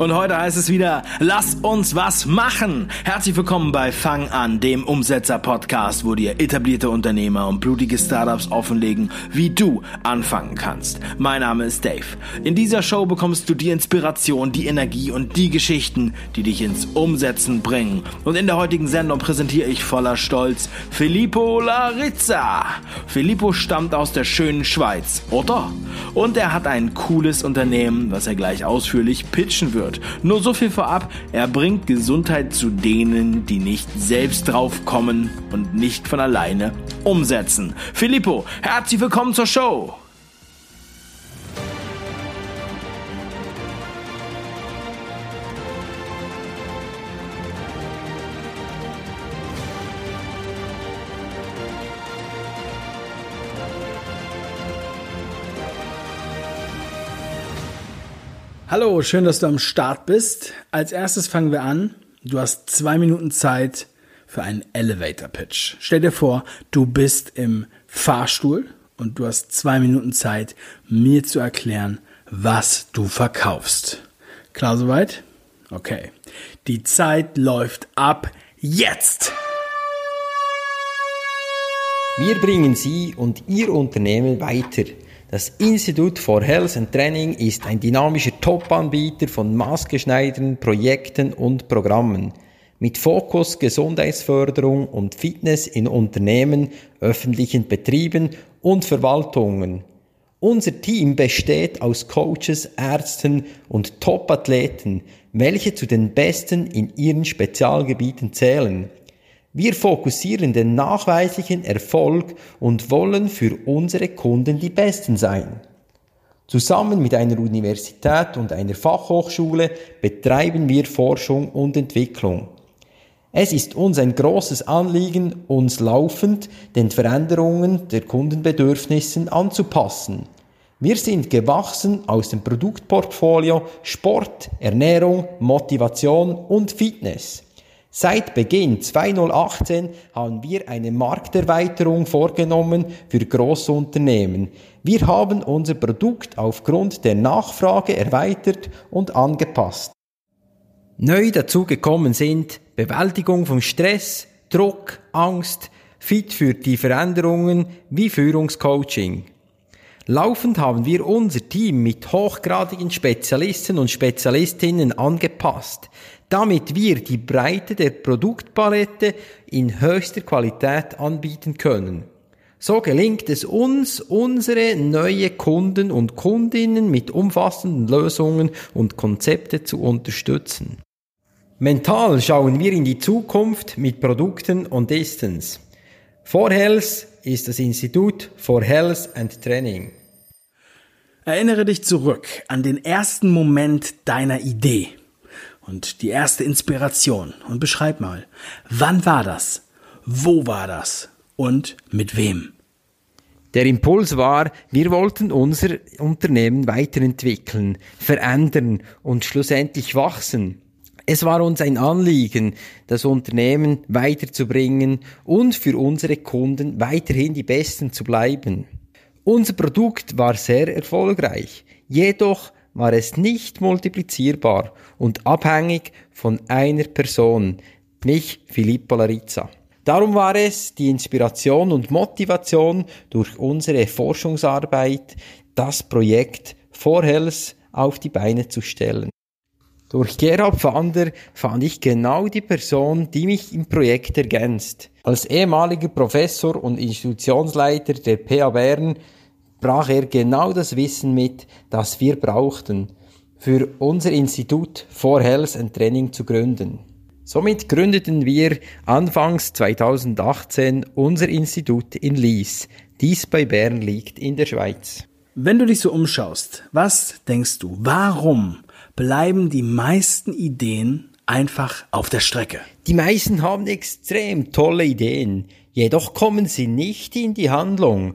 Und heute heißt es wieder, lass uns was machen. Herzlich willkommen bei Fang an, dem Umsetzer-Podcast, wo dir etablierte Unternehmer und blutige Startups offenlegen, wie du anfangen kannst. Mein Name ist Dave. In dieser Show bekommst du die Inspiration, die Energie und die Geschichten, die dich ins Umsetzen bringen. Und in der heutigen Sendung präsentiere ich voller Stolz Filippo Larizza. Filippo stammt aus der schönen Schweiz, oder? Und er hat ein cooles Unternehmen, was er gleich ausführlich pitchen wird wird. Nur so viel vorab, er bringt Gesundheit zu denen, die nicht selbst drauf kommen und nicht von alleine umsetzen. Filippo, herzlich willkommen zur Show. Hallo, schön, dass du am Start bist. Als erstes fangen wir an. Du hast zwei Minuten Zeit für einen Elevator Pitch. Stell dir vor, du bist im Fahrstuhl und du hast zwei Minuten Zeit, mir zu erklären, was du verkaufst. Klar soweit? Okay. Die Zeit läuft ab jetzt. Wir bringen Sie und Ihr Unternehmen weiter. Das Institute for Health and Training ist ein dynamischer Top-Anbieter von maßgeschneiderten Projekten und Programmen mit Fokus Gesundheitsförderung und Fitness in Unternehmen, öffentlichen Betrieben und Verwaltungen. Unser Team besteht aus Coaches, Ärzten und Top-Athleten, welche zu den Besten in ihren Spezialgebieten zählen. Wir fokussieren den nachweislichen Erfolg und wollen für unsere Kunden die Besten sein. Zusammen mit einer Universität und einer Fachhochschule betreiben wir Forschung und Entwicklung. Es ist uns ein großes Anliegen, uns laufend den Veränderungen der Kundenbedürfnissen anzupassen. Wir sind gewachsen aus dem Produktportfolio Sport, Ernährung, Motivation und Fitness. Seit Beginn 2018 haben wir eine Markterweiterung vorgenommen für Großunternehmen. Wir haben unser Produkt aufgrund der Nachfrage erweitert und angepasst. Neu dazugekommen sind Bewältigung von Stress, Druck, Angst, fit für die Veränderungen wie Führungscoaching. Laufend haben wir unser Team mit hochgradigen Spezialisten und Spezialistinnen angepasst damit wir die Breite der Produktpalette in höchster Qualität anbieten können. So gelingt es uns, unsere neue Kunden und Kundinnen mit umfassenden Lösungen und Konzepte zu unterstützen. Mental schauen wir in die Zukunft mit Produkten und Distance. For Health ist das Institut for Health and Training. Erinnere dich zurück an den ersten Moment deiner Idee und die erste Inspiration und beschreib mal, wann war das? Wo war das? Und mit wem? Der Impuls war, wir wollten unser Unternehmen weiterentwickeln, verändern und schlussendlich wachsen. Es war uns ein Anliegen, das Unternehmen weiterzubringen und für unsere Kunden weiterhin die Besten zu bleiben. Unser Produkt war sehr erfolgreich, jedoch war es nicht multiplizierbar und abhängig von einer Person, nicht Filippo Larizza. Darum war es die Inspiration und Motivation durch unsere Forschungsarbeit, das Projekt Vorhels auf die Beine zu stellen. Durch Gerhard Vander fand ich genau die Person, die mich im Projekt ergänzt. Als ehemaliger Professor und Institutionsleiter der PA Bern brach er genau das Wissen mit, das wir brauchten, für unser Institut for Health and Training zu gründen. Somit gründeten wir anfangs 2018 unser Institut in Lies. Dies bei Bern liegt in der Schweiz. Wenn du dich so umschaust, was denkst du, warum bleiben die meisten Ideen einfach auf der Strecke? Die meisten haben extrem tolle Ideen, jedoch kommen sie nicht in die Handlung.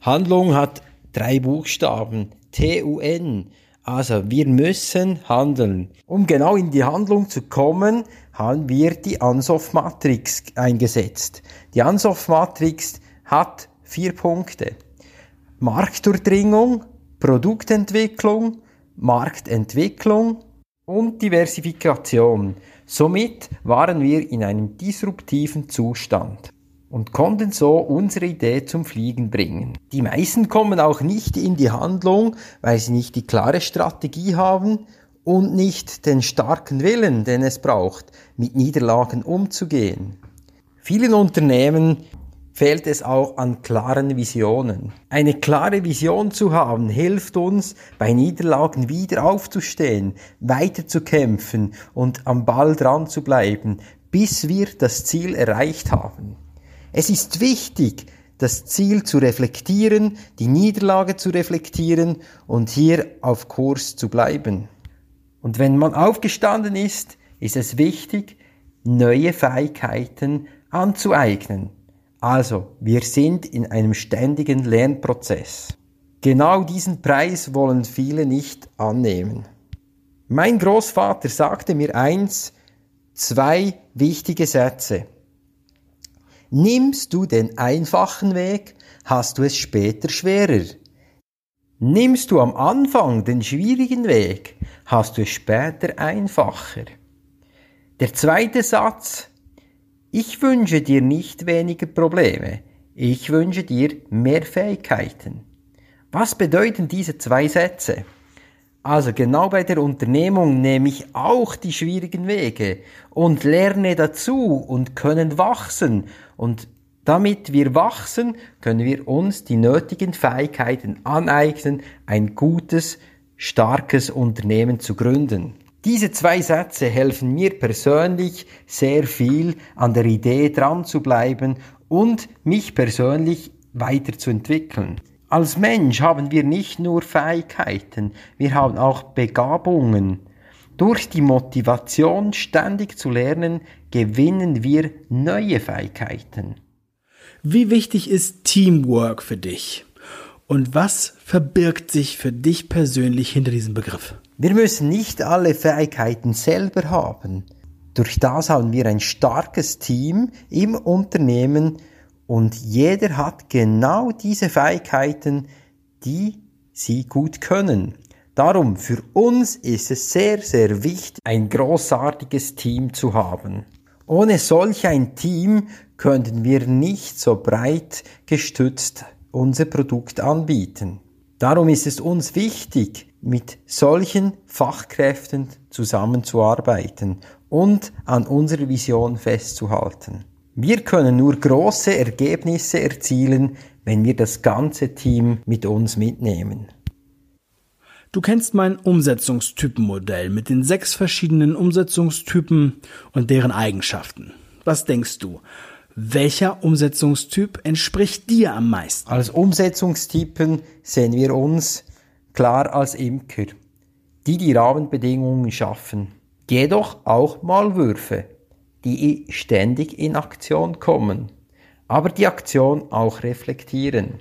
Handlung hat drei Buchstaben. T-U-N. Also wir müssen handeln. Um genau in die Handlung zu kommen, haben wir die Ansoff-Matrix eingesetzt. Die Ansoff-Matrix hat vier Punkte. Marktdurchdringung, Produktentwicklung, Marktentwicklung, und Diversifikation. Somit waren wir in einem disruptiven Zustand und konnten so unsere Idee zum Fliegen bringen. Die meisten kommen auch nicht in die Handlung, weil sie nicht die klare Strategie haben und nicht den starken Willen, den es braucht, mit Niederlagen umzugehen. Vielen Unternehmen fehlt es auch an klaren Visionen. Eine klare Vision zu haben, hilft uns, bei Niederlagen wieder aufzustehen, weiter zu kämpfen und am Ball dran zu bleiben, bis wir das Ziel erreicht haben. Es ist wichtig, das Ziel zu reflektieren, die Niederlage zu reflektieren und hier auf Kurs zu bleiben. Und wenn man aufgestanden ist, ist es wichtig, neue Fähigkeiten anzueignen. Also, wir sind in einem ständigen Lernprozess. Genau diesen Preis wollen viele nicht annehmen. Mein Großvater sagte mir eins, zwei wichtige Sätze. Nimmst du den einfachen Weg, hast du es später schwerer. Nimmst du am Anfang den schwierigen Weg, hast du es später einfacher. Der zweite Satz, ich wünsche dir nicht weniger Probleme, ich wünsche dir mehr Fähigkeiten. Was bedeuten diese zwei Sätze? Also genau bei der Unternehmung nehme ich auch die schwierigen Wege und lerne dazu und können wachsen. Und damit wir wachsen, können wir uns die nötigen Fähigkeiten aneignen, ein gutes, starkes Unternehmen zu gründen. Diese zwei Sätze helfen mir persönlich sehr viel, an der Idee dran zu bleiben und mich persönlich weiterzuentwickeln. Als Mensch haben wir nicht nur Fähigkeiten, wir haben auch Begabungen. Durch die Motivation, ständig zu lernen, gewinnen wir neue Fähigkeiten. Wie wichtig ist Teamwork für dich? Und was verbirgt sich für dich persönlich hinter diesem Begriff? Wir müssen nicht alle Fähigkeiten selber haben. Durch das haben wir ein starkes Team im Unternehmen und jeder hat genau diese Fähigkeiten, die sie gut können. Darum, für uns ist es sehr, sehr wichtig, ein großartiges Team zu haben. Ohne solch ein Team könnten wir nicht so breit gestützt unser Produkt anbieten. Darum ist es uns wichtig, mit solchen Fachkräften zusammenzuarbeiten und an unserer Vision festzuhalten. Wir können nur große Ergebnisse erzielen, wenn wir das ganze Team mit uns mitnehmen. Du kennst mein Umsetzungstypenmodell mit den sechs verschiedenen Umsetzungstypen und deren Eigenschaften. Was denkst du? Welcher Umsetzungstyp entspricht dir am meisten? Als Umsetzungstypen sehen wir uns klar als Imker, die die Rahmenbedingungen schaffen, jedoch auch Malwürfe, die ständig in Aktion kommen, aber die Aktion auch reflektieren.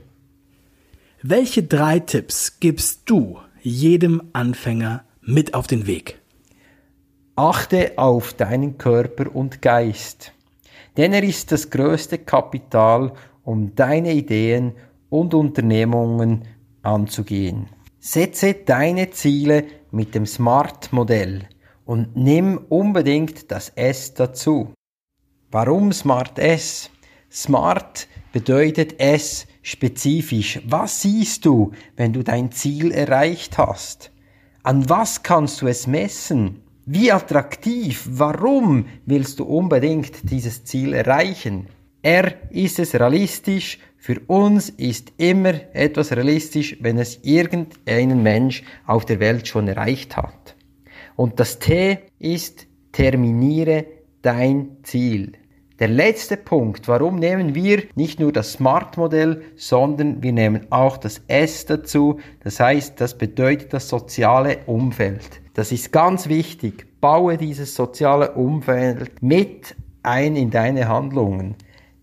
Welche drei Tipps gibst du jedem Anfänger mit auf den Weg? Achte auf deinen Körper und Geist, denn er ist das größte Kapital, um deine Ideen und Unternehmungen anzugehen. Setze deine Ziele mit dem SMART-Modell und nimm unbedingt das S dazu. Warum Smart S? Smart bedeutet S spezifisch. Was siehst du, wenn du dein Ziel erreicht hast? An was kannst du es messen? Wie attraktiv? Warum willst du unbedingt dieses Ziel erreichen? R ist es realistisch? Für uns ist immer etwas realistisch, wenn es irgendeinen Mensch auf der Welt schon erreicht hat. Und das T ist terminiere dein Ziel. Der letzte Punkt, warum nehmen wir nicht nur das Smart-Modell, sondern wir nehmen auch das S dazu. Das heißt, das bedeutet das soziale Umfeld. Das ist ganz wichtig. Baue dieses soziale Umfeld mit ein in deine Handlungen.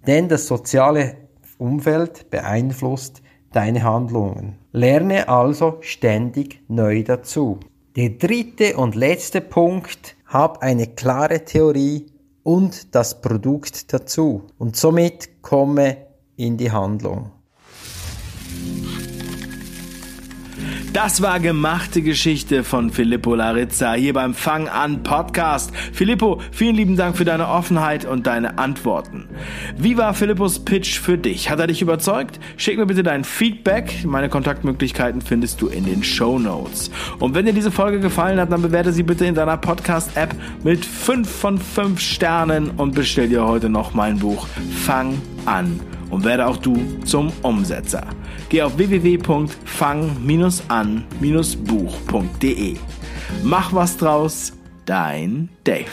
Denn das soziale Umfeld beeinflusst deine Handlungen. Lerne also ständig neu dazu. Der dritte und letzte Punkt, hab eine klare Theorie und das Produkt dazu und somit komme in die Handlung. Das war gemachte Geschichte von Filippo Larizza hier beim Fang an Podcast. Filippo, vielen lieben Dank für deine Offenheit und deine Antworten. Wie war Filippos Pitch für dich? Hat er dich überzeugt? Schick mir bitte dein Feedback. Meine Kontaktmöglichkeiten findest du in den Show Notes. Und wenn dir diese Folge gefallen hat, dann bewerte sie bitte in deiner Podcast-App mit 5 von 5 Sternen und bestell dir heute noch mein Buch Fang an und werde auch du zum Umsetzer. Geh auf www.fang-an-buch.de. Mach was draus, dein Dave.